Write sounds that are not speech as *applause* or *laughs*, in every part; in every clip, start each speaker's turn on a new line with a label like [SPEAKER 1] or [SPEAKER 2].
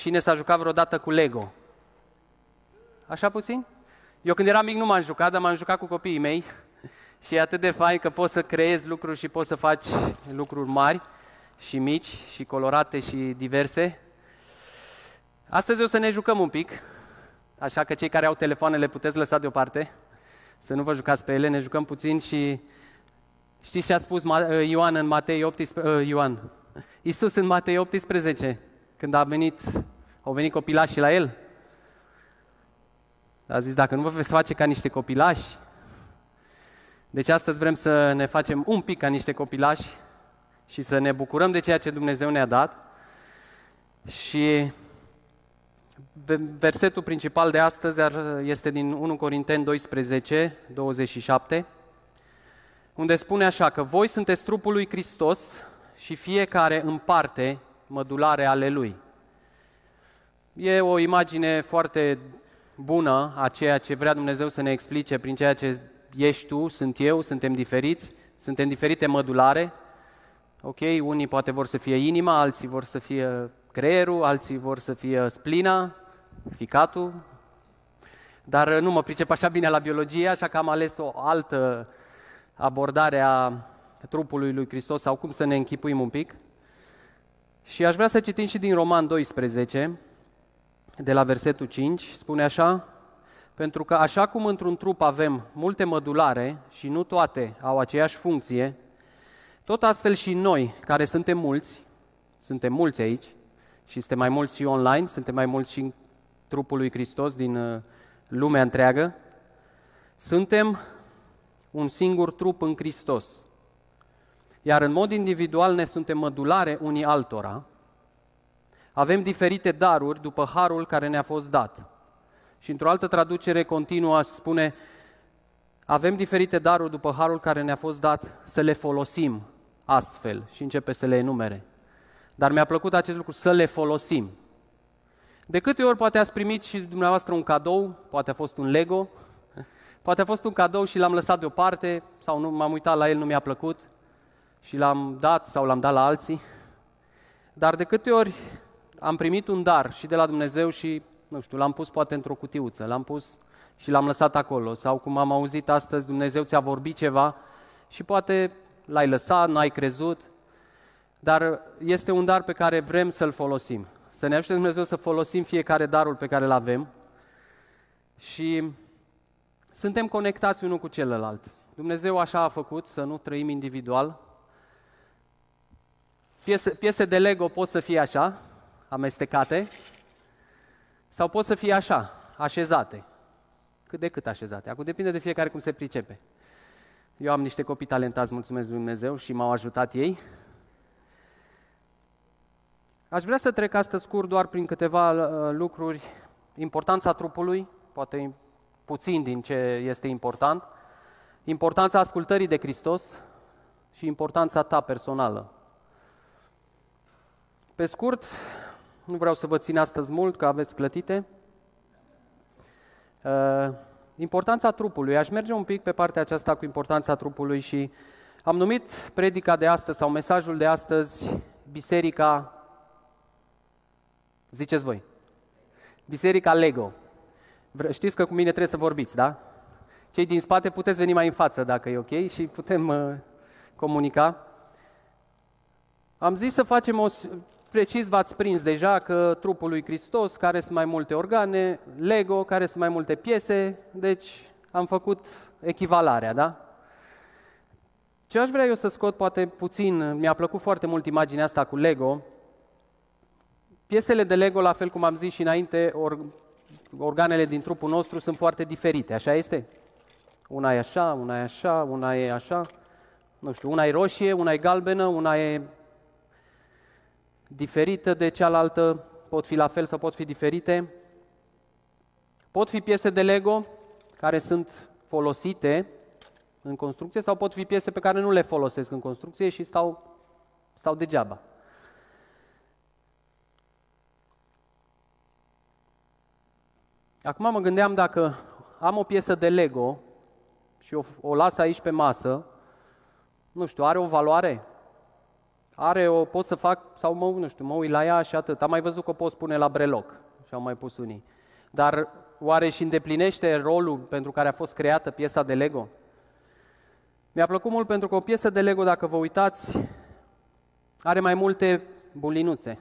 [SPEAKER 1] cine s-a jucat vreodată cu Lego? Așa puțin? Eu când eram mic nu m-am jucat, dar m-am jucat cu copiii mei *laughs* și e atât de fain că poți să creezi lucruri și poți să faci lucruri mari și mici și colorate și diverse. Astăzi o să ne jucăm un pic, așa că cei care au telefoanele puteți lăsa deoparte, să nu vă jucați pe ele, ne jucăm puțin și știți ce a spus Ioan în Matei 18, Ioan, Iisus în Matei 18, când a venit, au venit copilașii la el, a zis, dacă nu vă veți face ca niște copilași, deci astăzi vrem să ne facem un pic ca niște copilași și să ne bucurăm de ceea ce Dumnezeu ne-a dat. Și versetul principal de astăzi este din 1 Corinteni 12, 27, unde spune așa că voi sunteți trupul lui Hristos și fiecare în parte mădulare ale lui. E o imagine foarte bună a ceea ce vrea Dumnezeu să ne explice prin ceea ce ești tu, sunt eu, suntem diferiți, suntem diferite mădulare. Ok, unii poate vor să fie inima, alții vor să fie creierul, alții vor să fie splina, ficatul. Dar nu mă pricep așa bine la biologie, așa că am ales o altă abordare a trupului lui Hristos sau cum să ne închipuim un pic. Și aș vrea să citim și din Roman 12, de la versetul 5, spune așa, pentru că așa cum într-un trup avem multe mădulare și nu toate au aceeași funcție, tot astfel și noi, care suntem mulți, suntem mulți aici și suntem mai mulți și online, suntem mai mulți și în trupul lui Hristos din uh, lumea întreagă, suntem un singur trup în Hristos. Iar în mod individual ne suntem mădulare unii altora, avem diferite daruri după harul care ne-a fost dat. Și într-o altă traducere continuă spune, avem diferite daruri după harul care ne-a fost dat să le folosim astfel și începe să le enumere. Dar mi-a plăcut acest lucru, să le folosim. De câte ori poate ați primit și dumneavoastră un cadou, poate a fost un Lego, *laughs* poate a fost un cadou și l-am lăsat deoparte sau nu m-am uitat la el, nu mi-a plăcut și l-am dat sau l-am dat la alții. Dar de câte ori am primit un dar și de la Dumnezeu și, nu știu, l-am pus poate într-o cutiuță, l-am pus și l-am lăsat acolo. Sau cum am auzit astăzi, Dumnezeu ți-a vorbit ceva și poate l-ai lăsat, n-ai crezut, dar este un dar pe care vrem să-l folosim. Să ne ajute Dumnezeu să folosim fiecare darul pe care îl avem și suntem conectați unul cu celălalt. Dumnezeu așa a făcut, să nu trăim individual. Piese, piese de Lego pot să fie așa, amestecate, sau pot să fie așa, așezate. Cât de cât așezate. Acum depinde de fiecare cum se pricepe. Eu am niște copii talentați, mulțumesc Lui Dumnezeu, și m-au ajutat ei. Aș vrea să trec astăzi scurt doar prin câteva uh, lucruri. Importanța trupului, poate puțin din ce este important. Importanța ascultării de Hristos și importanța ta personală. Pe scurt, nu vreau să vă țin astăzi mult, că aveți clătite. Uh, importanța trupului. Aș merge un pic pe partea aceasta cu importanța trupului și am numit predica de astăzi sau mesajul de astăzi Biserica, ziceți voi, Biserica Lego. Știți că cu mine trebuie să vorbiți, da? Cei din spate puteți veni mai în față dacă e ok și putem uh, comunica. Am zis să facem o Precis v-ați prins deja că trupul lui Hristos, care sunt mai multe organe, Lego, care sunt mai multe piese, deci am făcut echivalarea, da? Ce aș vrea eu să scot poate puțin, mi-a plăcut foarte mult imaginea asta cu Lego. Piesele de Lego, la fel cum am zis și înainte, or, organele din trupul nostru sunt foarte diferite, așa este? Una e așa, una e așa, una e așa, nu știu, una e roșie, una e galbenă, una e diferită de cealaltă, pot fi la fel sau pot fi diferite. Pot fi piese de Lego care sunt folosite în construcție sau pot fi piese pe care nu le folosesc în construcție și stau, stau degeaba. Acum mă gândeam dacă am o piesă de Lego și o, o las aici pe masă, nu știu, are o valoare? Are o, pot să fac, sau mă, nu știu, mă uit la ea și atât. Am mai văzut că o pot spune la breloc și au mai pus unii. Dar oare și îndeplinește rolul pentru care a fost creată piesa de Lego? Mi-a plăcut mult pentru că o piesă de Lego, dacă vă uitați, are mai multe bulinuțe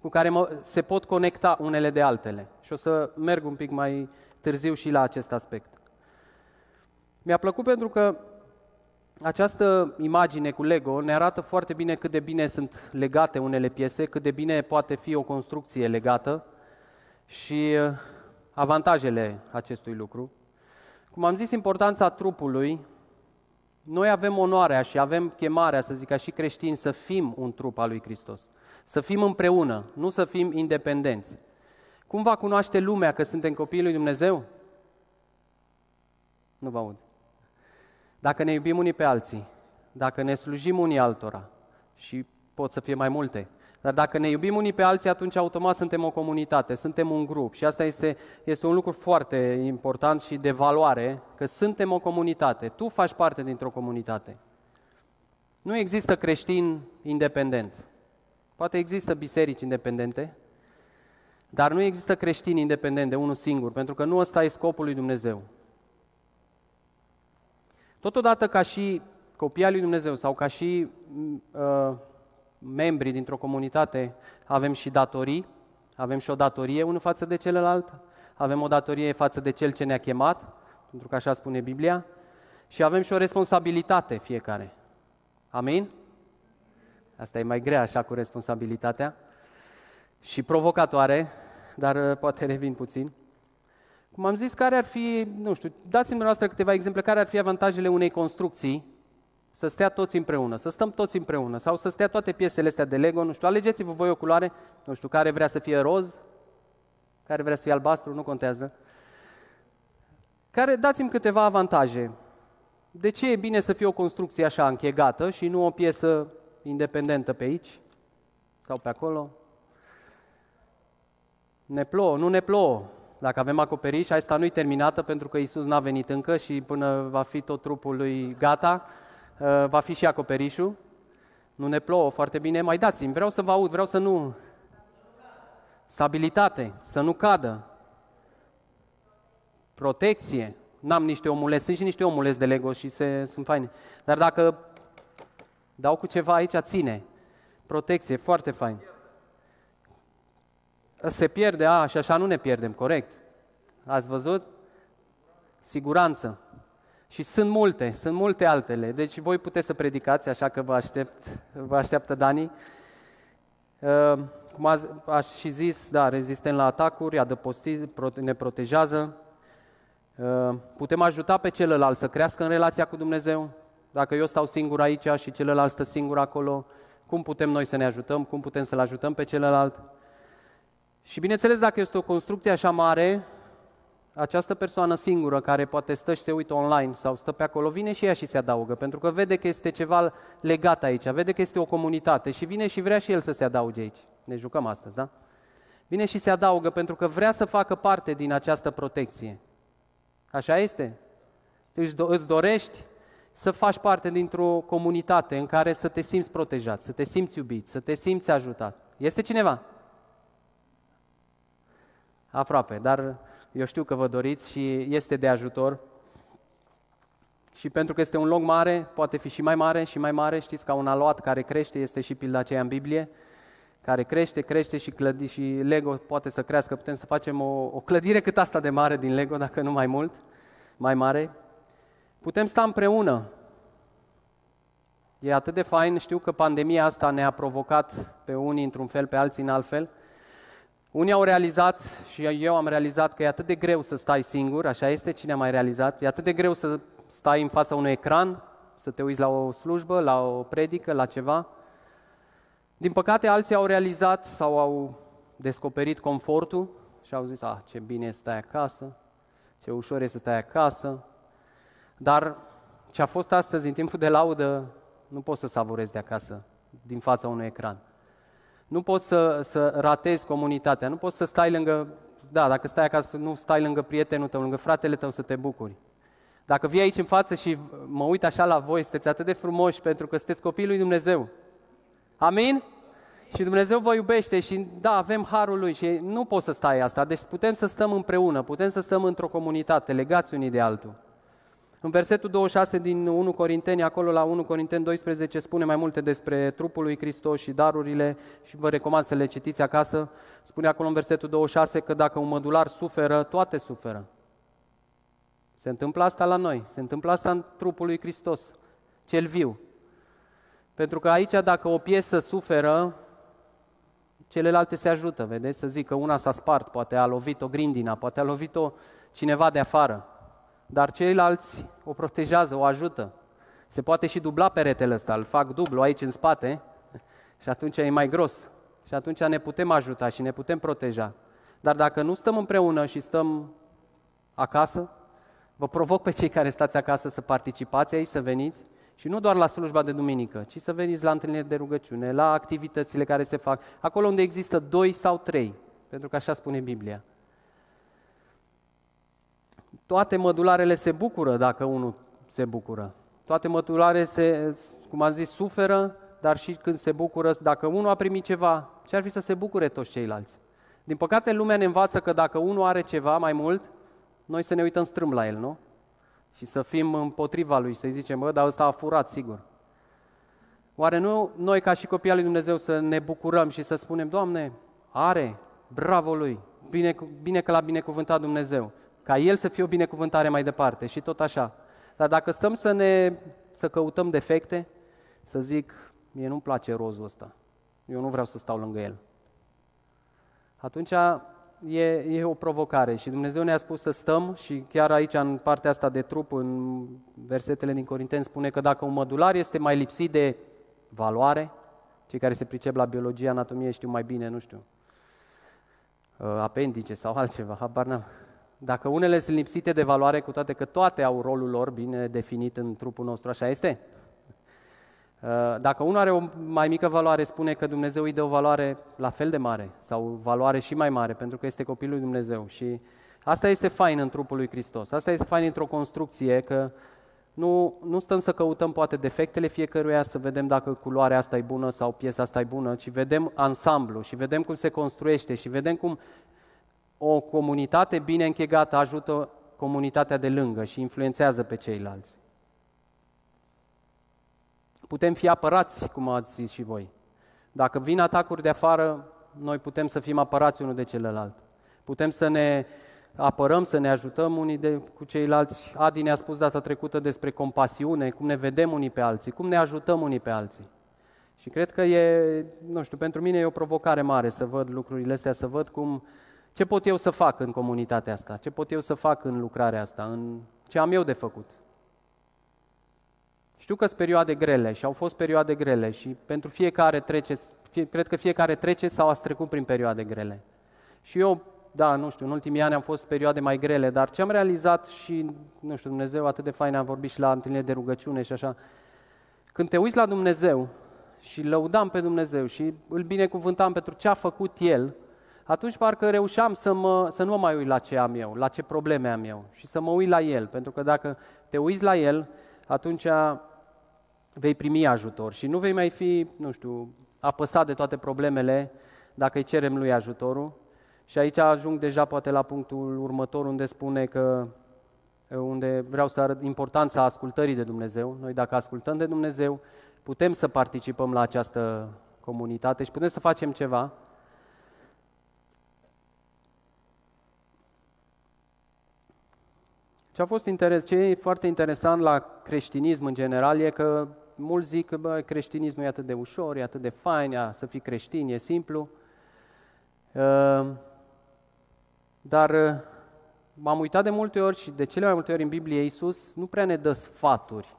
[SPEAKER 1] cu care se pot conecta unele de altele. Și o să merg un pic mai târziu și la acest aspect. Mi-a plăcut pentru că această imagine cu Lego ne arată foarte bine cât de bine sunt legate unele piese, cât de bine poate fi o construcție legată și uh, avantajele acestui lucru. Cum am zis, importanța trupului, noi avem onoarea și avem chemarea, să zic, ca și creștini, să fim un trup al lui Hristos. Să fim împreună, nu să fim independenți. Cum va cunoaște lumea că suntem copiii lui Dumnezeu? Nu vă aud. Dacă ne iubim unii pe alții, dacă ne slujim unii altora, și pot să fie mai multe, dar dacă ne iubim unii pe alții, atunci automat suntem o comunitate, suntem un grup. Și asta este, este un lucru foarte important și de valoare, că suntem o comunitate. Tu faci parte dintr-o comunitate. Nu există creștin independent. Poate există biserici independente, dar nu există creștini independente, unul singur, pentru că nu ăsta e scopul lui Dumnezeu. Totodată ca și copii al lui Dumnezeu sau ca și uh, membri dintr-o comunitate avem și datorii, avem și o datorie unul față de celălalt, avem o datorie față de cel ce ne-a chemat, pentru că așa spune Biblia, și avem și o responsabilitate fiecare. Amin? Asta e mai grea așa cu responsabilitatea și provocatoare, dar uh, poate revin puțin. Cum am zis, care ar fi, nu știu, dați-mi noastră câteva exemple, care ar fi avantajele unei construcții să stea toți împreună, să stăm toți împreună, sau să stea toate piesele astea de Lego, nu știu, alegeți-vă voi o culoare, nu știu, care vrea să fie roz, care vrea să fie albastru, nu contează. Care, dați-mi câteva avantaje. De ce e bine să fie o construcție așa închegată și nu o piesă independentă pe aici sau pe acolo? Ne plouă, nu ne plouă. Dacă avem acoperiș, asta nu-i terminată pentru că Isus n-a venit încă și până va fi tot trupul lui gata, uh, va fi și acoperișul. Nu ne plouă foarte bine, mai dați-mi, vreau să vă aud, vreau să nu... Stabilitate, să nu cadă. Protecție. N-am niște omuleți, sunt și niște omuleți de Lego și se, sunt faine. Dar dacă dau cu ceva aici, ține. Protecție, foarte fain se pierde, a, și așa nu ne pierdem, corect. Ați văzut? Siguranță. Și sunt multe, sunt multe altele. Deci voi puteți să predicați, așa că vă, aștept, vă așteaptă Dani. Uh, cum ați, aș și zis, da, rezistent la atacuri, adăpostit, ne protejează. Uh, putem ajuta pe celălalt să crească în relația cu Dumnezeu. Dacă eu stau singur aici și celălalt stă singur acolo, cum putem noi să ne ajutăm? Cum putem să-l ajutăm pe celălalt? Și bineînțeles, dacă este o construcție așa mare, această persoană singură care poate stă și se uită online sau stă pe acolo, vine și ea și se adaugă, pentru că vede că este ceva legat aici, vede că este o comunitate și vine și vrea și el să se adauge aici. Ne jucăm astăzi, da? Vine și se adaugă pentru că vrea să facă parte din această protecție. Așa este? Îți dorești să faci parte dintr-o comunitate în care să te simți protejat, să te simți iubit, să te simți ajutat. Este cineva? Aproape, dar eu știu că vă doriți și este de ajutor. Și pentru că este un loc mare, poate fi și mai mare și mai mare, știți, ca un aluat care crește, este și pilda aceea în Biblie, care crește, crește și, clădi, și Lego poate să crească. Putem să facem o, o clădire cât asta de mare din Lego, dacă nu mai mult, mai mare. Putem sta împreună. E atât de fain, știu că pandemia asta ne-a provocat pe unii într-un fel, pe alții în alt fel, unii au realizat și eu am realizat că e atât de greu să stai singur, așa este, cine a mai realizat? E atât de greu să stai în fața unui ecran, să te uiți la o slujbă, la o predică, la ceva. Din păcate, alții au realizat sau au descoperit confortul și au zis, ah, ce bine e să stai acasă, ce ușor e să stai acasă. Dar ce a fost astăzi în timpul de laudă, nu poți să savurezi de acasă, din fața unui ecran. Nu poți să, să ratezi comunitatea, nu poți să stai lângă, da, dacă stai acasă, nu stai lângă prietenul tău, lângă fratele tău să te bucuri. Dacă vii aici în față și mă uit așa la voi, sunteți atât de frumoși pentru că sunteți copiii lui Dumnezeu. Amin? Și Dumnezeu vă iubește și da, avem harul Lui și nu poți să stai asta. Deci putem să stăm împreună, putem să stăm într-o comunitate, legați unii de altul. În versetul 26 din 1 Corinteni, acolo la 1 Corinteni 12, spune mai multe despre trupul lui Hristos și darurile și vă recomand să le citiți acasă. Spune acolo în versetul 26 că dacă un mădular suferă, toate suferă. Se întâmplă asta la noi, se întâmplă asta în trupul lui Hristos, cel viu. Pentru că aici dacă o piesă suferă, celelalte se ajută, vedeți? Să zic că una s-a spart, poate a lovit-o grindina, poate a lovit-o cineva de afară dar ceilalți o protejează, o ajută. Se poate și dubla peretele ăsta, îl fac dublu aici în spate și atunci e mai gros. Și atunci ne putem ajuta și ne putem proteja. Dar dacă nu stăm împreună și stăm acasă, vă provoc pe cei care stați acasă să participați aici, să veniți și nu doar la slujba de duminică, ci să veniți la întâlniri de rugăciune, la activitățile care se fac, acolo unde există doi sau trei, pentru că așa spune Biblia. Toate mădularele se bucură dacă unul se bucură. Toate mădularele, se, cum am zis, suferă, dar și când se bucură, dacă unul a primit ceva, ce ar fi să se bucure toți ceilalți? Din păcate, lumea ne învață că dacă unul are ceva mai mult, noi să ne uităm strâm la el, nu? Și să fim împotriva lui, să-i zicem, bă, dar ăsta a furat, sigur. Oare nu noi, ca și copii al lui Dumnezeu, să ne bucurăm și să spunem, Doamne, are, bravo lui, bine, bine că l-a binecuvântat Dumnezeu ca el să fie o binecuvântare mai departe și tot așa. Dar dacă stăm să ne să căutăm defecte, să zic, mie nu-mi place rozul ăsta, eu nu vreau să stau lângă el. Atunci e, e o provocare și Dumnezeu ne-a spus să stăm și chiar aici în partea asta de trup, în versetele din Corinteni, spune că dacă un mădular este mai lipsit de valoare, cei care se pricep la biologie, anatomie știu mai bine, nu știu, uh, apendice sau altceva, habar n-am. Dacă unele sunt lipsite de valoare, cu toate că toate au rolul lor bine definit în trupul nostru, așa este? Uh, dacă unul are o mai mică valoare, spune că Dumnezeu îi dă o valoare la fel de mare sau valoare și mai mare, pentru că este copilul lui Dumnezeu. Și asta este fain în trupul lui Hristos. Asta este fain într-o construcție, că nu, nu stăm să căutăm poate defectele fiecăruia, să vedem dacă culoarea asta e bună sau piesa asta e bună, ci vedem ansamblu și vedem cum se construiește și vedem cum o comunitate bine închegată ajută comunitatea de lângă și influențează pe ceilalți. Putem fi apărați, cum ați zis și voi. Dacă vin atacuri de afară, noi putem să fim apărați unul de celălalt. Putem să ne apărăm, să ne ajutăm unii de, cu ceilalți. Adi ne-a spus data trecută despre compasiune, cum ne vedem unii pe alții, cum ne ajutăm unii pe alții. Și cred că e, nu știu, pentru mine e o provocare mare să văd lucrurile astea, să văd cum ce pot eu să fac în comunitatea asta? Ce pot eu să fac în lucrarea asta? În ce am eu de făcut? Știu că sunt perioade grele și au fost perioade grele și pentru fiecare trece, fie, cred că fiecare trece sau a trecut prin perioade grele. Și eu, da, nu știu, în ultimii ani am fost perioade mai grele, dar ce am realizat și, nu știu, Dumnezeu atât de fain, am vorbit și la întâlnire de rugăciune și așa, când te uiți la Dumnezeu și lăudam pe Dumnezeu și îl binecuvântam pentru ce a făcut El, atunci parcă reușeam să, mă, să nu mă mai uit la ce am eu, la ce probleme am eu și să mă uit la El, pentru că dacă te uiți la El, atunci vei primi ajutor și nu vei mai fi, nu știu, apăsat de toate problemele dacă îi cerem lui ajutorul. Și aici ajung deja poate la punctul următor unde spune că unde vreau să arăt importanța ascultării de Dumnezeu. Noi dacă ascultăm de Dumnezeu, putem să participăm la această comunitate și putem să facem ceva. Ce a fost interes, ce e foarte interesant la creștinism în general e că mulți zic că bă, creștinismul e atât de ușor, e atât de fain, a, să fii creștin, e simplu. Uh, dar uh, m-am uitat de multe ori și de cele mai multe ori în Biblie Iisus nu prea ne dă sfaturi.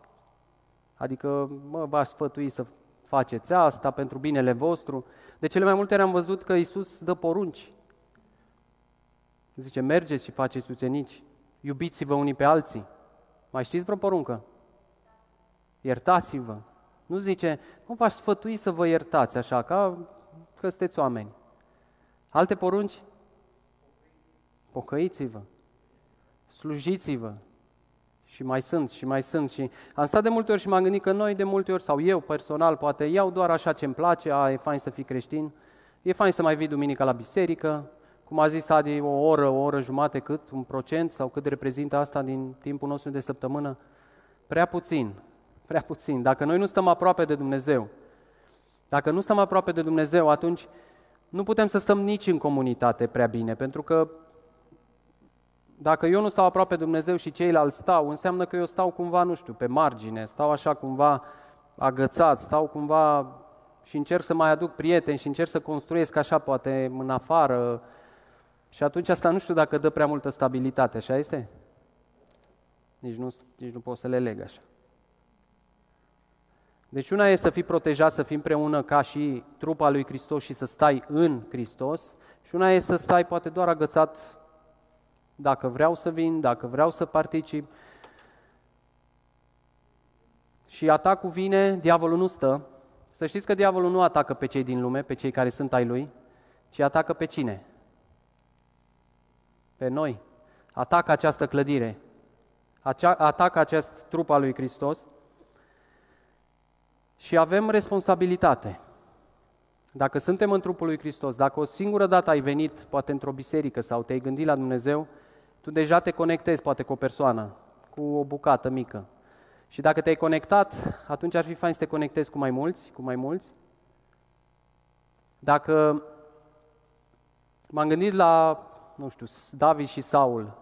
[SPEAKER 1] Adică, mă, v-aș sfătui să faceți asta pentru binele vostru. De cele mai multe ori am văzut că Iisus dă porunci. Zice, mergeți și faceți ucenici. Iubiți-vă unii pe alții. Mai știți vreo poruncă? Iertați-vă. Nu zice, nu v-aș sfătui să vă iertați așa, ca că sunteți oameni. Alte porunci? Pocăiți-vă. Slujiți-vă. Și mai sunt, și mai sunt. Și am stat de multe ori și m-am gândit că noi de multe ori, sau eu personal, poate iau doar așa ce îmi place, a, e fain să fii creștin, e fain să mai vii duminica la biserică, cum a zis Adi, o oră, o oră jumate, cât, un procent sau cât reprezintă asta din timpul nostru de săptămână? Prea puțin, prea puțin. Dacă noi nu stăm aproape de Dumnezeu, dacă nu stăm aproape de Dumnezeu, atunci nu putem să stăm nici în comunitate prea bine, pentru că dacă eu nu stau aproape de Dumnezeu și ceilalți stau, înseamnă că eu stau cumva, nu știu, pe margine, stau așa cumva agățat, stau cumva și încerc să mai aduc prieteni și încerc să construiesc așa poate în afară. Și atunci asta nu știu dacă dă prea multă stabilitate, așa este? Nici nu, nici nu pot să le leg așa. Deci una e să fii protejat, să fii împreună ca și trupa lui Hristos și să stai în Hristos și una e să stai poate doar agățat dacă vreau să vin, dacă vreau să particip. Și atacul vine, diavolul nu stă. Să știți că diavolul nu atacă pe cei din lume, pe cei care sunt ai lui, ci atacă pe cine? Pe noi. Atacă această clădire. Atacă acest trup al lui Hristos și avem responsabilitate. Dacă suntem în trupul lui Hristos, dacă o singură dată ai venit, poate într-o biserică sau te-ai gândit la Dumnezeu, tu deja te conectezi poate cu o persoană, cu o bucată mică. Și dacă te-ai conectat, atunci ar fi fain să te conectezi cu mai mulți, cu mai mulți. Dacă m-am gândit la, nu știu, David și Saul.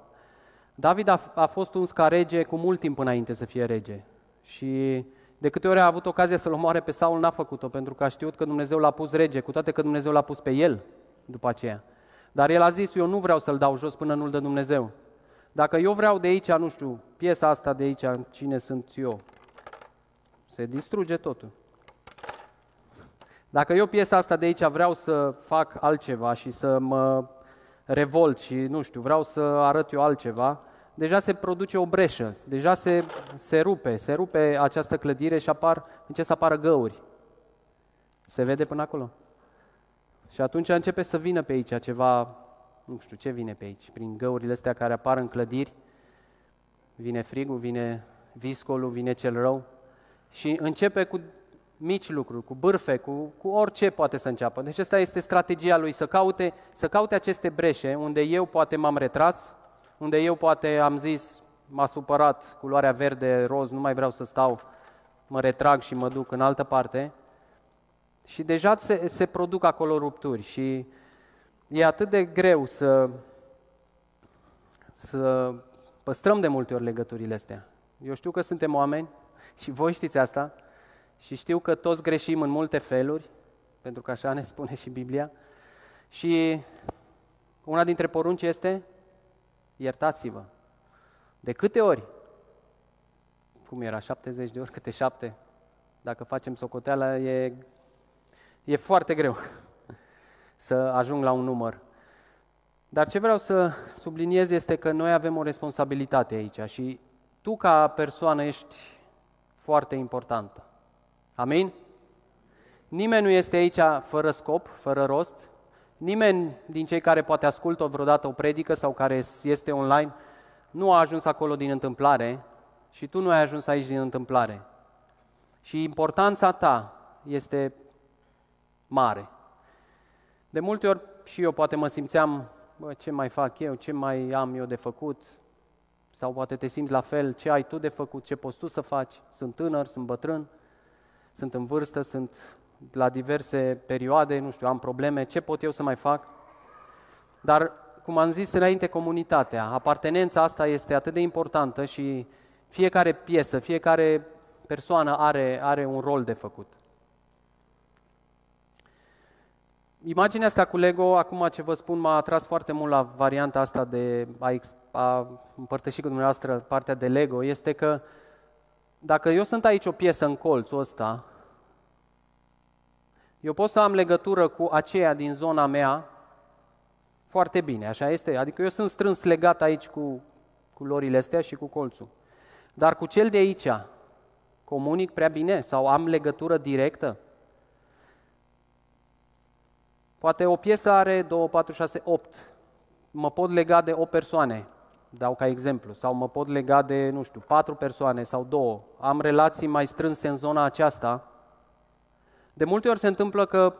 [SPEAKER 1] David a, a fost un rege cu mult timp înainte să fie rege. Și de câte ori a avut ocazia să-l omoare pe Saul, n-a făcut-o, pentru că a știut că Dumnezeu l-a pus rege, cu toate că Dumnezeu l-a pus pe el după aceea. Dar el a zis, eu nu vreau să-l dau jos până nu-l dă Dumnezeu. Dacă eu vreau de aici, nu știu, piesa asta de aici, cine sunt eu, se distruge totul. Dacă eu piesa asta de aici vreau să fac altceva și să mă revolt și, nu știu, vreau să arăt eu altceva, deja se produce o breșă, deja se, se rupe, se rupe această clădire și apar, începe să apară găuri. Se vede până acolo? Și atunci începe să vină pe aici ceva, nu știu ce vine pe aici, prin găurile astea care apar în clădiri, vine frigul, vine viscolul, vine cel rău și începe cu mici lucruri, cu bârfe, cu, cu orice poate să înceapă. Deci asta este strategia lui, să caute, să caute aceste breșe unde eu poate m-am retras, unde eu poate am zis, m-a supărat culoarea verde, roz, nu mai vreau să stau, mă retrag și mă duc în altă parte. Și deja se, se produc acolo rupturi și e atât de greu să, să păstrăm de multe ori legăturile astea. Eu știu că suntem oameni *laughs* și voi știți asta și știu că toți greșim în multe feluri, pentru că așa ne spune și Biblia. Și una dintre porunci este iertați-vă. De câte ori? Cum era? 70 de ori? Câte șapte? Dacă facem socoteala, e E foarte greu *laughs* să ajung la un număr. Dar ce vreau să subliniez este că noi avem o responsabilitate aici și tu ca persoană ești foarte importantă. Amin? Nimeni nu este aici fără scop, fără rost. Nimeni din cei care poate ascultă vreodată o predică sau care este online nu a ajuns acolo din întâmplare și tu nu ai ajuns aici din întâmplare. Și importanța ta este mare. De multe ori și eu poate mă simțeam, bă, ce mai fac eu, ce mai am eu de făcut, sau poate te simți la fel, ce ai tu de făcut, ce poți tu să faci, sunt tânăr, sunt bătrân, sunt în vârstă, sunt la diverse perioade, nu știu, am probleme, ce pot eu să mai fac? Dar, cum am zis înainte, comunitatea, apartenența asta este atât de importantă și fiecare piesă, fiecare persoană are, are un rol de făcut. Imaginea asta cu Lego, acum ce vă spun, m-a atras foarte mult la varianta asta de a, a împărtăși cu dumneavoastră partea de Lego, este că dacă eu sunt aici o piesă în colțul ăsta, eu pot să am legătură cu aceea din zona mea foarte bine, așa este? Adică eu sunt strâns legat aici cu culorile astea și cu colțul. Dar cu cel de aici comunic prea bine sau am legătură directă? Poate o piesă are 2, 4, 6, 8. Mă pot lega de o persoane. Dau ca exemplu, sau mă pot lega de, nu știu, patru persoane sau două, am relații mai strânse în zona aceasta, de multe ori se întâmplă că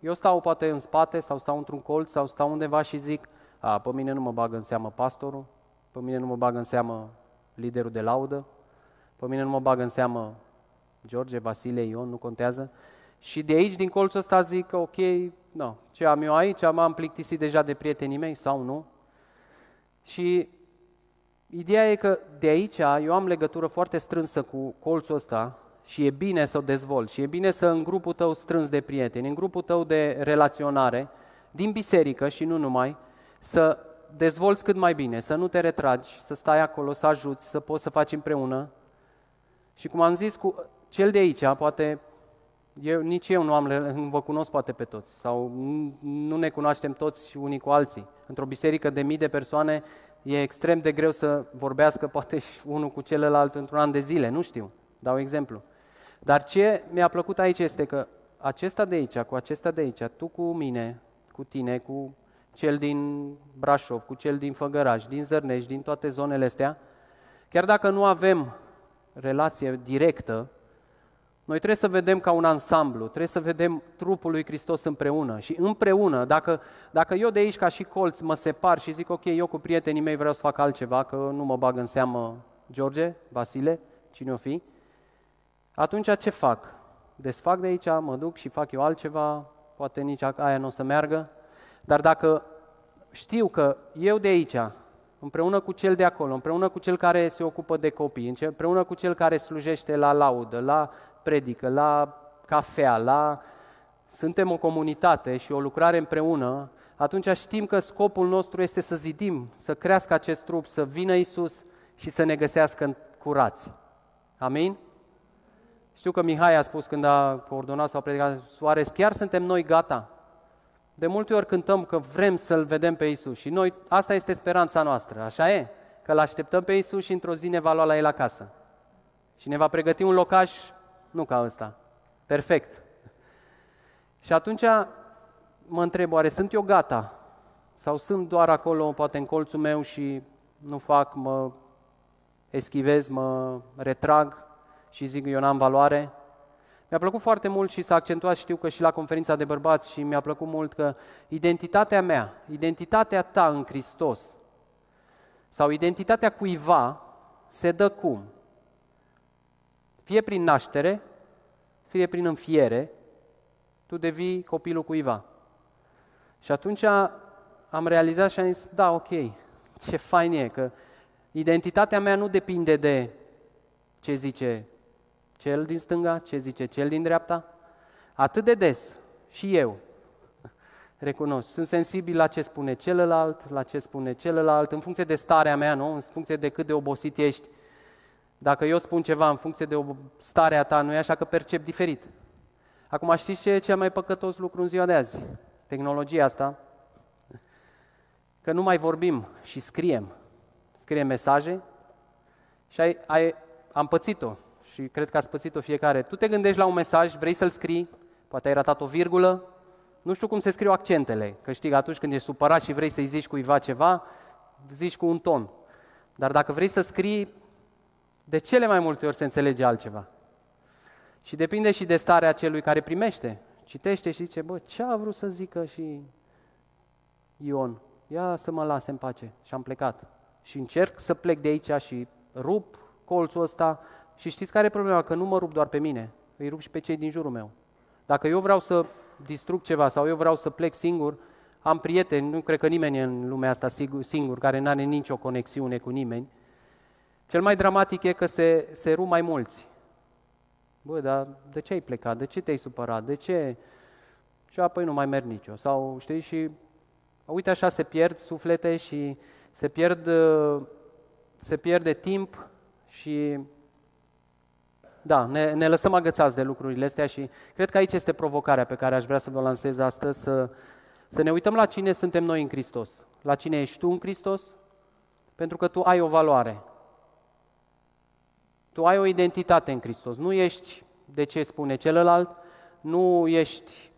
[SPEAKER 1] eu stau poate în spate sau stau într-un colț sau stau undeva și zic, a, pe mine nu mă bagă în seamă pastorul, pe mine nu mă bagă în seamă liderul de laudă, pe mine nu mă bagă în seamă George, Vasile, Ion, nu contează. Și de aici, din colțul ăsta, zic, ok, no, ce am eu aici, m-am plictisit deja de prietenii mei sau nu. Și ideea e că de aici eu am legătură foarte strânsă cu colțul ăsta și e bine să o dezvolți și e bine să în grupul tău strâns de prieteni, în grupul tău de relaționare, din biserică și nu numai, să dezvolți cât mai bine, să nu te retragi, să stai acolo, să ajuți, să poți să faci împreună. Și cum am zis, cu cel de aici, poate eu, nici eu nu, am, nu vă cunosc poate pe toți sau nu ne cunoaștem toți unii cu alții. Într-o biserică de mii de persoane e extrem de greu să vorbească poate și unul cu celălalt într-un an de zile, nu știu, dau exemplu. Dar ce mi-a plăcut aici este că acesta de aici, cu acesta de aici, tu cu mine, cu tine, cu cel din Brașov, cu cel din Făgăraș, din Zărnești, din toate zonele astea, chiar dacă nu avem relație directă, noi trebuie să vedem ca un ansamblu, trebuie să vedem trupul lui Hristos împreună și împreună, dacă, dacă eu de aici ca și colț mă separ și zic ok, eu cu prietenii mei vreau să fac altceva, că nu mă bag în seamă George, Vasile, cine o fi, atunci ce fac? Desfac de aici, mă duc și fac eu altceva, poate nici aia nu o să meargă, dar dacă știu că eu de aici, împreună cu cel de acolo, împreună cu cel care se ocupă de copii, împreună cu cel care slujește la laudă, la predică, la cafea, la... Suntem o comunitate și o lucrare împreună, atunci știm că scopul nostru este să zidim, să crească acest trup, să vină Isus și să ne găsească curați. Amin? Știu că Mihai a spus când a coordonat sau a predicat, Soares, chiar suntem noi gata? De multe ori cântăm că vrem să-L vedem pe Isus și noi, asta este speranța noastră, așa e? Că-L așteptăm pe Isus și într-o zi ne va lua la El acasă. Și ne va pregăti un locaș, nu ca ăsta, perfect. Și atunci mă întreb, oare sunt eu gata? Sau sunt doar acolo, poate în colțul meu și nu fac, mă eschivez, mă retrag și zic eu n-am valoare? Mi-a plăcut foarte mult și s-a accentuat, știu că și la conferința de bărbați și mi-a plăcut mult că identitatea mea, identitatea ta în Hristos sau identitatea cuiva se dă cum? Fie prin naștere, fie prin înfiere, tu devii copilul cuiva. Și atunci am realizat și am zis, da, ok, ce fain e, că identitatea mea nu depinde de ce zice cel din stânga, ce zice cel din dreapta. Atât de des, și eu, *laughs* recunosc, sunt sensibil la ce spune celălalt, la ce spune celălalt, în funcție de starea mea, nu? în funcție de cât de obosit ești. Dacă eu spun ceva în funcție de starea ta, nu e așa că percep diferit. Acum știți ce e cel mai păcătos lucru în ziua de azi? Tehnologia asta, că nu mai vorbim și scriem. Scriem mesaje și ai, ai, am pățit-o și cred că ați pățit-o fiecare. Tu te gândești la un mesaj, vrei să-l scrii, poate ai ratat o virgulă, nu știu cum se scriu accentele, că știi că atunci când ești supărat și vrei să-i zici cuiva ceva, zici cu un ton. Dar dacă vrei să scrii, de cele mai multe ori se înțelege altceva. Și depinde și de starea celui care primește. Citește și zice, bă, ce a vrut să zică și Ion? Ia să mă lase în pace. Și am plecat. Și încerc să plec de aici și rup colțul ăsta, și știți care e problema? Că nu mă rup doar pe mine, îi rup și pe cei din jurul meu. Dacă eu vreau să distrug ceva sau eu vreau să plec singur, am prieteni, nu cred că nimeni e în lumea asta singur, singur care nu are nicio conexiune cu nimeni. Cel mai dramatic e că se, se rup mai mulți. Bă, dar de ce ai plecat? De ce te-ai supărat? De ce? Și apoi nu mai merg nicio. Sau, știi, și uite așa se pierd suflete și se pierd, se pierde timp și da, ne, ne lăsăm agățați de lucrurile astea și cred că aici este provocarea pe care aș vrea să vă lansez astăzi, să, să ne uităm la cine suntem noi în Hristos. La cine ești tu în Hristos? Pentru că tu ai o valoare. Tu ai o identitate în Hristos. Nu ești de ce spune celălalt, nu ești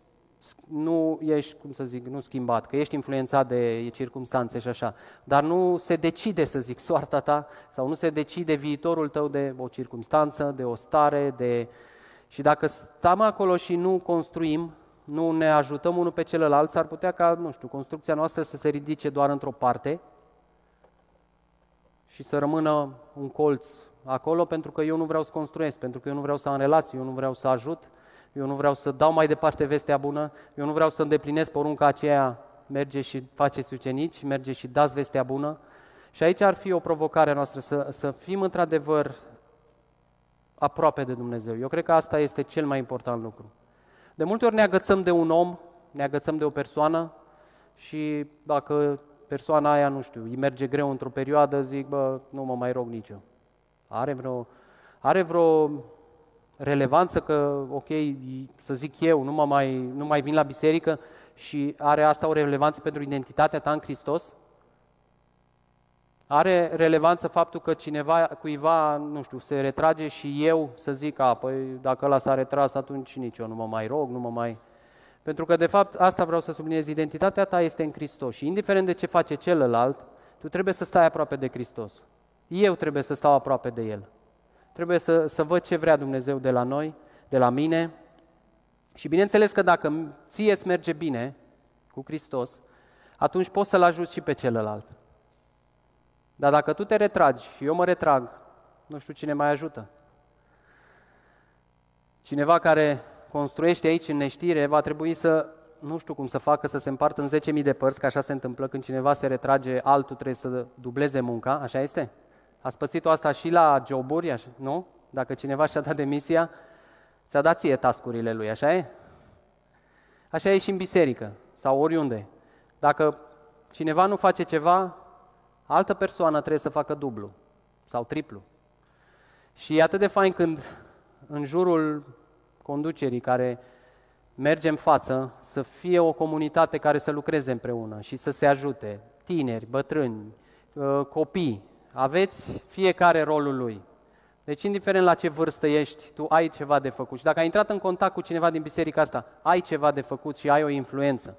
[SPEAKER 1] nu ești, cum să zic, nu schimbat, că ești influențat de circunstanțe și așa, dar nu se decide, să zic, soarta ta sau nu se decide viitorul tău de o circunstanță, de o stare, de... Și dacă stăm acolo și nu construim, nu ne ajutăm unul pe celălalt, s-ar putea ca, nu știu, construcția noastră să se ridice doar într-o parte și să rămână un colț acolo pentru că eu nu vreau să construiesc, pentru că eu nu vreau să am relații, eu nu vreau să ajut, eu nu vreau să dau mai departe vestea bună, eu nu vreau să îndeplinesc porunca aceea, merge și faceți ucenici, merge și dați vestea bună. Și aici ar fi o provocare noastră, să, să fim într-adevăr aproape de Dumnezeu. Eu cred că asta este cel mai important lucru. De multe ori ne agățăm de un om, ne agățăm de o persoană și dacă persoana aia, nu știu, îi merge greu într-o perioadă, zic, bă, nu mă mai rog nici eu. Are vreo, are vreo relevanță că, ok, să zic eu, nu, mă mai, nu mai vin la biserică și are asta o relevanță pentru identitatea ta în Hristos? Are relevanță faptul că cineva, cuiva, nu știu, se retrage și eu să zic, a, păi dacă ăla s-a retras, atunci nici eu nu mă mai rog, nu mă mai... Pentru că, de fapt, asta vreau să subliniez, identitatea ta este în Hristos și indiferent de ce face celălalt, tu trebuie să stai aproape de Hristos. Eu trebuie să stau aproape de El. Trebuie să, să văd ce vrea Dumnezeu de la noi, de la mine. Și bineînțeles că dacă ție îți merge bine cu Hristos, atunci poți să-L ajuți și pe celălalt. Dar dacă tu te retragi și eu mă retrag, nu știu cine mai ajută. Cineva care construiește aici în neștire va trebui să, nu știu cum să facă, să se împartă în 10.000 de părți, că așa se întâmplă când cineva se retrage, altul trebuie să dubleze munca, așa este? Ați pățit-o asta și la joburi, nu? Dacă cineva și-a dat demisia, ți-a dat ție tascurile lui, așa e? Așa e și în biserică sau oriunde. Dacă cineva nu face ceva, altă persoană trebuie să facă dublu sau triplu. Și e atât de fain când în jurul conducerii care merge în față, să fie o comunitate care să lucreze împreună și să se ajute, tineri, bătrâni, uh, copii, aveți fiecare rolul lui. Deci, indiferent la ce vârstă ești, tu ai ceva de făcut. Și dacă ai intrat în contact cu cineva din biserica asta, ai ceva de făcut și ai o influență.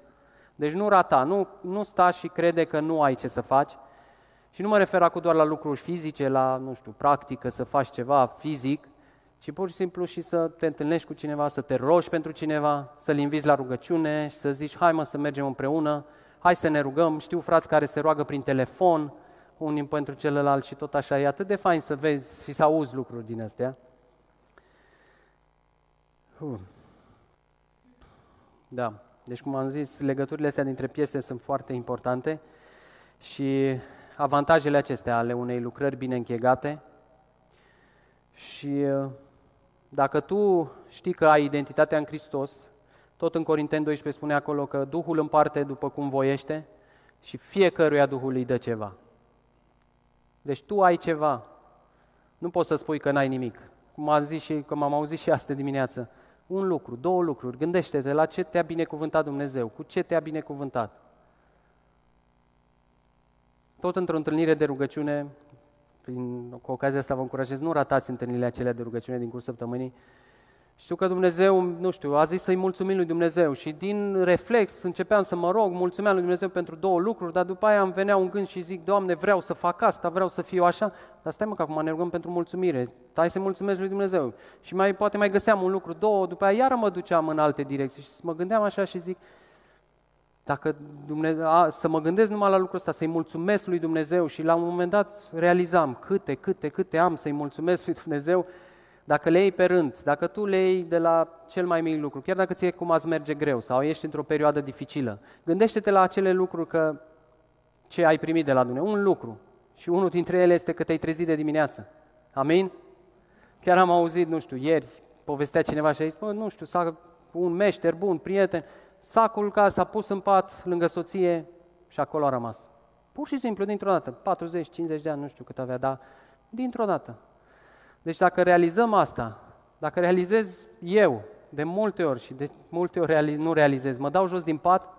[SPEAKER 1] Deci nu rata, nu, nu sta și crede că nu ai ce să faci. Și nu mă refer acum doar la lucruri fizice, la, nu știu, practică, să faci ceva fizic, ci pur și simplu și să te întâlnești cu cineva, să te rogi pentru cineva, să-l invizi la rugăciune și să zici, hai mă să mergem împreună, hai să ne rugăm. Știu frați care se roagă prin telefon, unii pentru celălalt și tot așa. E atât de fain să vezi și să auzi lucruri din astea. Uh. Da, deci cum am zis, legăturile astea dintre piese sunt foarte importante și avantajele acestea ale unei lucrări bine închegate și uh, dacă tu știi că ai identitatea în Hristos, tot în Corinteni 12 spune acolo că Duhul împarte după cum voiește și fiecăruia Duhul îi dă ceva. Deci tu ai ceva. Nu poți să spui că n-ai nimic. Cum am zis și cum am auzit și astă dimineață. Un lucru, două lucruri. Gândește-te la ce te-a binecuvântat Dumnezeu, cu ce te-a binecuvântat. Tot într-o întâlnire de rugăciune, prin, cu ocazia asta vă încurajez, nu ratați întâlnirile acelea de rugăciune din cursul săptămânii, știu că Dumnezeu, nu știu, a zis să-i mulțumim lui Dumnezeu și din reflex începeam să mă rog, mulțumeam lui Dumnezeu pentru două lucruri, dar după aia îmi venea un gând și zic, Doamne, vreau să fac asta, vreau să fiu așa, dar stai mă că acum ne rugăm pentru mulțumire, hai să mulțumesc lui Dumnezeu. Și mai, poate mai găseam un lucru, două, după aia iară mă duceam în alte direcții și mă gândeam așa și zic, dacă Dumnezeu, a, să mă gândesc numai la lucrul ăsta, să-i mulțumesc lui Dumnezeu și la un moment dat realizam câte, câte, câte am să-i mulțumesc lui Dumnezeu dacă le iei pe rând, dacă tu le iei de la cel mai mic lucru, chiar dacă ție cum ați merge greu sau ești într-o perioadă dificilă, gândește-te la acele lucruri că ce ai primit de la Dumnezeu, un lucru. Și unul dintre ele este că te-ai trezit de dimineață. Amin? Chiar am auzit, nu știu, ieri, povestea cineva și a zis, bă, nu știu, s-a, un meșter bun, prieten, s-a culcat, s-a pus în pat lângă soție și acolo a rămas. Pur și simplu, dintr-o dată, 40-50 de ani, nu știu cât avea, dar dintr-o dată. Deci dacă realizăm asta, dacă realizez eu, de multe ori și de multe ori nu realizez, mă dau jos din pat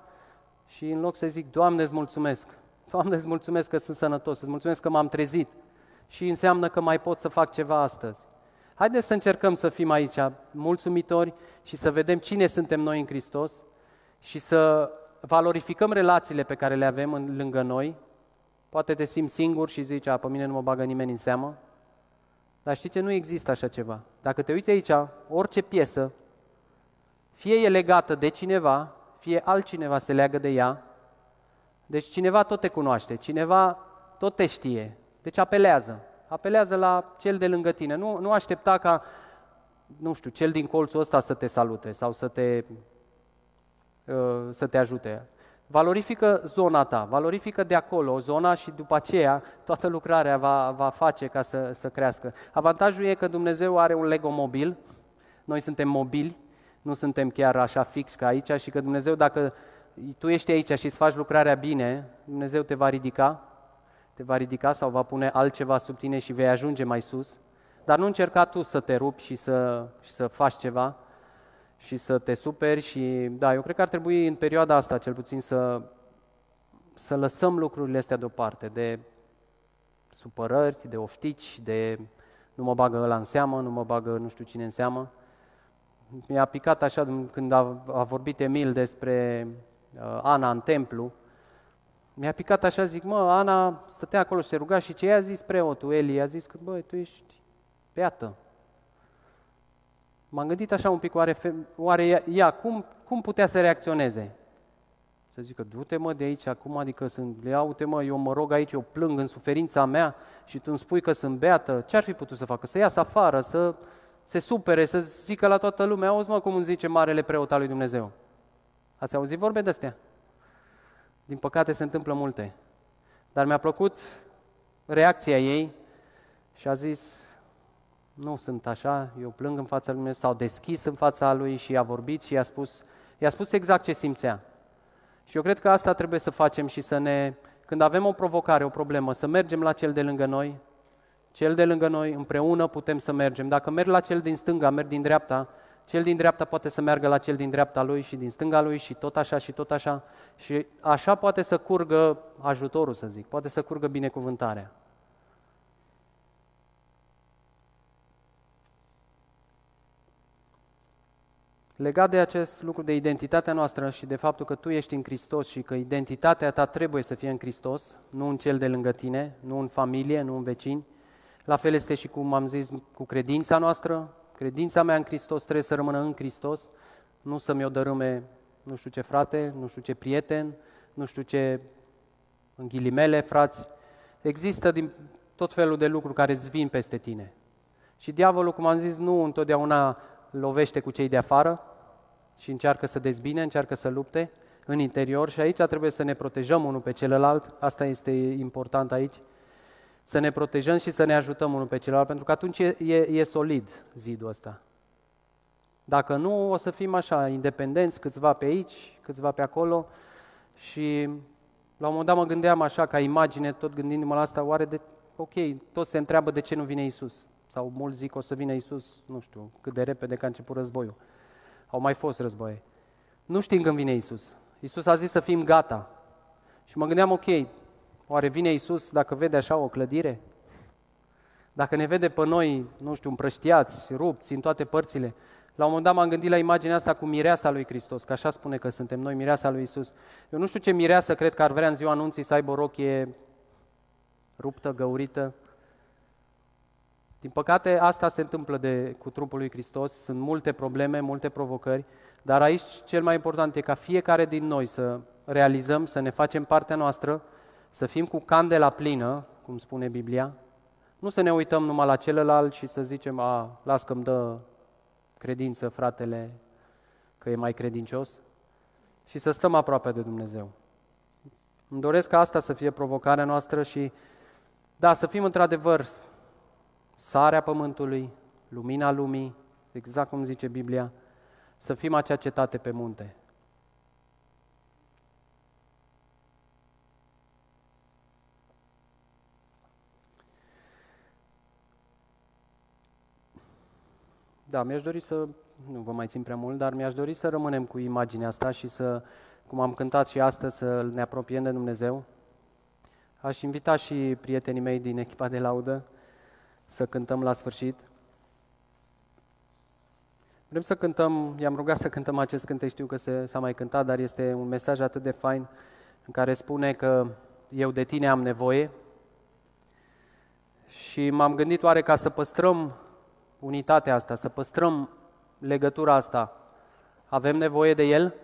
[SPEAKER 1] și în loc să zic, Doamne, îți mulțumesc, Doamne, îți mulțumesc că sunt sănătos, îți mulțumesc că m-am trezit și înseamnă că mai pot să fac ceva astăzi. Haideți să încercăm să fim aici mulțumitori și să vedem cine suntem noi în Hristos și să valorificăm relațiile pe care le avem în, lângă noi. Poate te simți singur și zici, a, pe mine nu mă bagă nimeni în seamă. Dar știi ce? Nu există așa ceva. Dacă te uiți aici, orice piesă, fie e legată de cineva, fie altcineva se leagă de ea, deci cineva tot te cunoaște, cineva tot te știe, deci apelează. Apelează la cel de lângă tine. Nu, nu aștepta ca, nu știu, cel din colțul ăsta să te salute sau să te, uh, să te ajute. Valorifică zona ta, valorifică de acolo zona și după aceea toată lucrarea va, va face ca să, să crească. Avantajul e că Dumnezeu are un Lego mobil, noi suntem mobili, nu suntem chiar așa fix ca aici și că Dumnezeu, dacă tu ești aici și îți faci lucrarea bine, Dumnezeu te va ridica, te va ridica sau va pune altceva sub tine și vei ajunge mai sus. Dar nu încerca tu să te rupi și să, și să faci ceva și să te superi și, da, eu cred că ar trebui în perioada asta cel puțin să, să lăsăm lucrurile astea deoparte, de supărări, de oftici, de nu mă bagă ăla în seamă, nu mă bagă nu știu cine în seamă. Mi-a picat așa când a, a vorbit Emil despre uh, Ana în templu, mi-a picat așa, zic, mă, Ana stătea acolo și se ruga și ce i-a zis preotul, Eli, a zis că, băi, tu ești beată. M-am gândit așa un pic, oare, oare ea, cum, cum putea să reacționeze? Să zică, du-te mă de aici acum, adică sunt, le uite mă, eu mă rog aici, eu plâng în suferința mea și tu îmi spui că sunt beată, ce ar fi putut să facă? Să iasă afară, să se supere, să zică la toată lumea, auzi mă cum îmi zice marele preot al lui Dumnezeu. Ați auzit vorbe de astea? Din păcate se întâmplă multe. Dar mi-a plăcut reacția ei și a zis, nu sunt așa, eu plâng în fața lui Dumnezeu, s-au deschis în fața lui și i-a vorbit și i-a spus, i-a spus exact ce simțea. Și eu cred că asta trebuie să facem și să ne, când avem o provocare, o problemă, să mergem la cel de lângă noi, cel de lângă noi, împreună putem să mergem. Dacă merg la cel din stânga, merg din dreapta, cel din dreapta poate să meargă la cel din dreapta lui și din stânga lui și tot așa și tot așa. Și așa poate să curgă ajutorul, să zic, poate să curgă binecuvântarea. Legat de acest lucru de identitatea noastră și de faptul că tu ești în Hristos și că identitatea ta trebuie să fie în Hristos, nu în cel de lângă tine, nu în familie, nu în vecini, la fel este și cum am zis cu credința noastră, Credința mea în Hristos trebuie să rămână în Hristos, nu să mi-o dărâme nu știu ce frate, nu știu ce prieten, nu știu ce în ghilimele, frați. Există din tot felul de lucruri care îți vin peste tine. Și diavolul, cum am zis, nu întotdeauna lovește cu cei de afară și încearcă să dezbine, încearcă să lupte în interior și aici trebuie să ne protejăm unul pe celălalt. Asta este important aici să ne protejăm și să ne ajutăm unul pe celălalt, pentru că atunci e, e, e solid zidul ăsta. Dacă nu, o să fim așa, independenți, câțiva pe aici, câțiva pe acolo și la un moment dat mă gândeam așa, ca imagine, tot gândindu-mă la asta, oare de, ok, toți se întreabă de ce nu vine Isus. Sau mulți zic o să vină Isus, nu știu, cât de repede că a început războiul. Au mai fost războaie. Nu știm când vine Isus. Isus a zis să fim gata. Și mă gândeam, ok, Oare vine Iisus dacă vede așa o clădire? Dacă ne vede pe noi, nu știu, împrăștiați, rupți în toate părțile, la un moment dat m-am gândit la imaginea asta cu mireasa lui Hristos, că așa spune că suntem noi, mireasa lui Isus. Eu nu știu ce mireasă cred că ar vrea în ziua anunții să aibă o rochie ruptă, găurită. Din păcate, asta se întâmplă de, cu trupul lui Hristos. Sunt multe probleme, multe provocări, dar aici cel mai important e ca fiecare din noi să realizăm, să ne facem partea noastră, să fim cu candela plină, cum spune Biblia, nu să ne uităm numai la celălalt și să zicem, a, las că-mi dă credință fratele că e mai credincios, și să stăm aproape de Dumnezeu. Îmi doresc ca asta să fie provocarea noastră și, da, să fim într-adevăr sarea pământului, lumina lumii, exact cum zice Biblia, să fim acea cetate pe munte, Da, mi-aș dori să, nu vă mai țin prea mult, dar mi-aș dori să rămânem cu imaginea asta și să, cum am cântat și astăzi, să ne apropiem de Dumnezeu. Aș invita și prietenii mei din echipa de laudă să cântăm la sfârșit. Vrem să cântăm, i-am rugat să cântăm acest cântec, știu că se, s-a mai cântat, dar este un mesaj atât de fain în care spune că eu de tine am nevoie și m-am gândit oare ca să păstrăm unitatea asta, să păstrăm legătura asta, avem nevoie de El?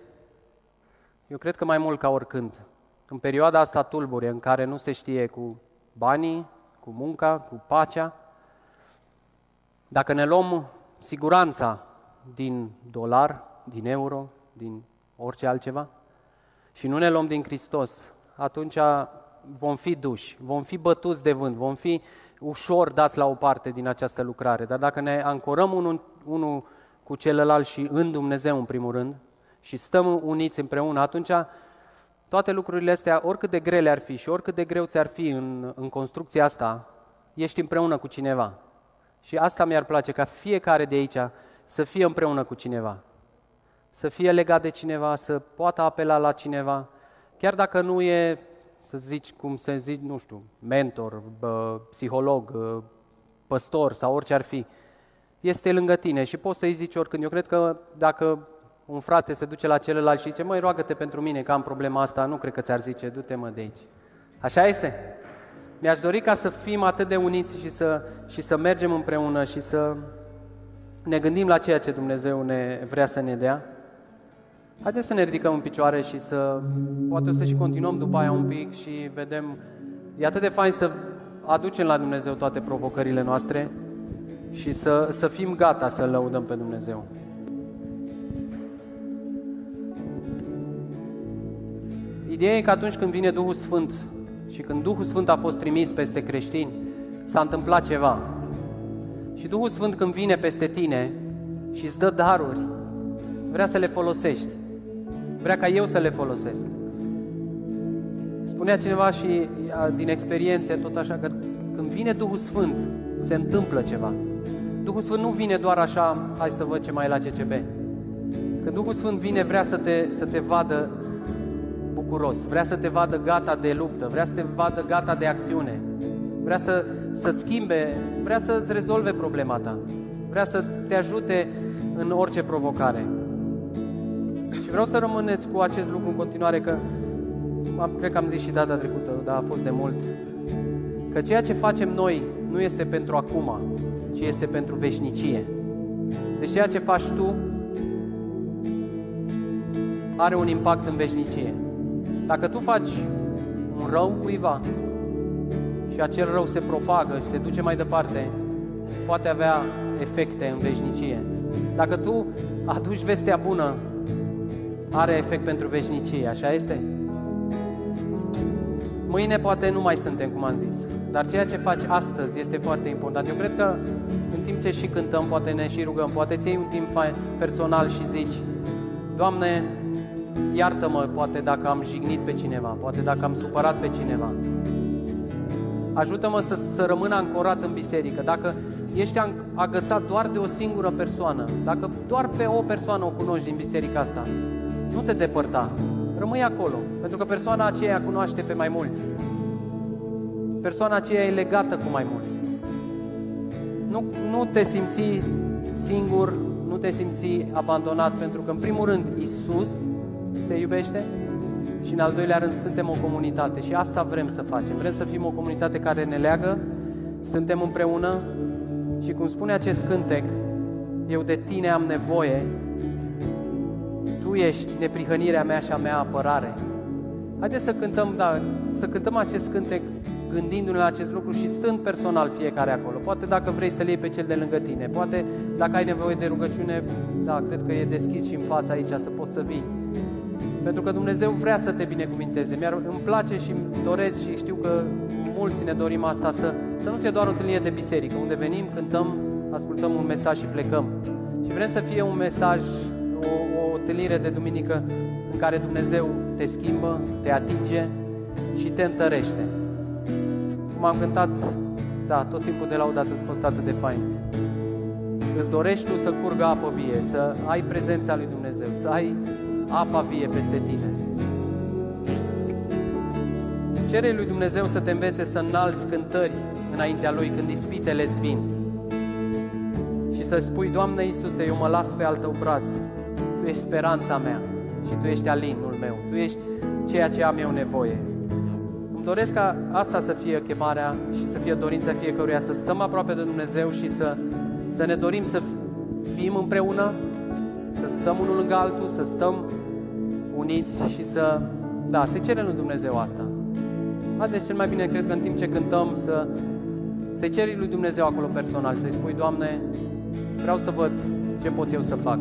[SPEAKER 1] Eu cred că mai mult ca oricând. În perioada asta tulbure, în care nu se știe cu banii, cu munca, cu pacea, dacă ne luăm siguranța din dolar, din euro, din orice altceva și nu ne luăm din Hristos, atunci vom fi duși, vom fi bătuți de vânt, vom fi ușor dați la o parte din această lucrare. Dar dacă ne ancorăm unul, unul cu celălalt și în Dumnezeu în primul rând și stăm uniți împreună, atunci toate lucrurile astea, oricât de grele ar fi și oricât de greu ți-ar fi în, în construcția asta, ești împreună cu cineva. Și asta mi-ar place, ca fiecare de aici să fie împreună cu cineva. Să fie legat de cineva, să poată apela la cineva, chiar dacă nu e, să zici, cum să zici, nu știu, mentor, bă, psiholog, păstor sau orice ar fi, este lângă tine și poți să-i zici oricând. Eu cred că dacă un frate se duce la celălalt și zice, măi, roagă-te pentru mine că am problema asta, nu cred că ți-ar zice, du-te mă de aici. Așa este? Mi-aș dori ca să fim atât de uniți și să, și să mergem împreună și să ne gândim la ceea ce Dumnezeu ne vrea să ne dea. Haideți să ne ridicăm în picioare și să, poate o să și continuăm după aia un pic și vedem, e atât de fain să aducem la Dumnezeu toate provocările noastre și să, să fim gata să lăudăm pe Dumnezeu. Ideea e că atunci când vine Duhul Sfânt și când Duhul Sfânt a fost trimis peste creștini, s-a întâmplat ceva. Și Duhul Sfânt când vine peste tine și îți dă daruri, vrea să le folosești. Vrea ca eu să le folosesc. Spunea cineva și din experiențe tot așa că când vine Duhul Sfânt, se întâmplă ceva. Duhul Sfânt nu vine doar așa, hai să văd ce mai e la CCB. Când Duhul Sfânt vine, vrea să te, să te vadă bucuros, vrea să te vadă gata de luptă, vrea să te vadă gata de acțiune, vrea să, să-ți schimbe, vrea să-ți rezolve problema ta, vrea să te ajute în orice provocare. Și vreau să rămâneți cu acest lucru în continuare, că am, cred că am zis și data trecută, dar a fost de mult, că ceea ce facem noi nu este pentru acum, ci este pentru veșnicie. Deci ceea ce faci tu are un impact în veșnicie. Dacă tu faci un rău cuiva și acel rău se propagă și se duce mai departe, poate avea efecte în veșnicie. Dacă tu aduci vestea bună, are efect pentru veșnicie, așa este? Mâine poate nu mai suntem, cum am zis, dar ceea ce faci astăzi este foarte important. Eu cred că în timp ce și cântăm, poate ne și rugăm, poate ți iei un timp personal și zici, Doamne, Iartă-mă, poate dacă am jignit pe cineva, poate dacă am supărat pe cineva. Ajută-mă să, să rămân ancorat în biserică. Dacă ești agățat doar de o singură persoană, dacă doar pe o persoană o cunoști din biserica asta, nu te depărta. Rămâi acolo, pentru că persoana aceea cunoaște pe mai mulți. Persoana aceea e legată cu mai mulți. Nu, nu te simți singur, nu te simți abandonat, pentru că, în primul rând, Isus te iubește și în al doilea rând suntem o comunitate și asta vrem să facem. Vrem să fim o comunitate care ne leagă, suntem împreună și cum spune acest cântec, eu de tine am nevoie, tu ești neprihănirea mea și a mea apărare. Haideți să cântăm, da, să cântăm acest cântec gândindu-ne la acest lucru și stând personal fiecare acolo. Poate dacă vrei să-l iei pe cel de lângă tine, poate dacă ai nevoie de rugăciune, da, cred că e deschis și în fața aici să poți să vii. Pentru că Dumnezeu vrea să te binecuvinteze. Mi-ar, îmi place și îmi doresc și știu că mulți ne dorim asta, să, să nu fie doar o întâlnire de biserică, unde venim, cântăm, ascultăm un mesaj și plecăm. Și vrem să fie un mesaj, o, o întâlnire de duminică în care Dumnezeu te schimbă, te atinge și te întărește. Cum am cântat, da, tot timpul de laudat a fost atât de fain. Îți dorești tu să curgă apă vie, să ai prezența lui Dumnezeu, să ai apa vie peste tine. Cere lui Dumnezeu să te învețe să înalți cântări înaintea Lui când ispitele îți vin și să să spui, Doamne Iisuse, eu mă las pe al Tău braț. Tu ești speranța mea și Tu ești alinul meu. Tu ești ceea ce am eu nevoie. Îmi doresc ca asta să fie chemarea și să fie dorința fiecăruia, să stăm aproape de Dumnezeu și să, să ne dorim să fim împreună, să stăm unul lângă altul, să stăm uniți și să, da, să cerem lui Dumnezeu asta. Haideți cel mai bine, cred că în timp ce cântăm, să, să-i ceri lui Dumnezeu acolo personal, să-i spui, Doamne, vreau să văd ce pot eu să fac.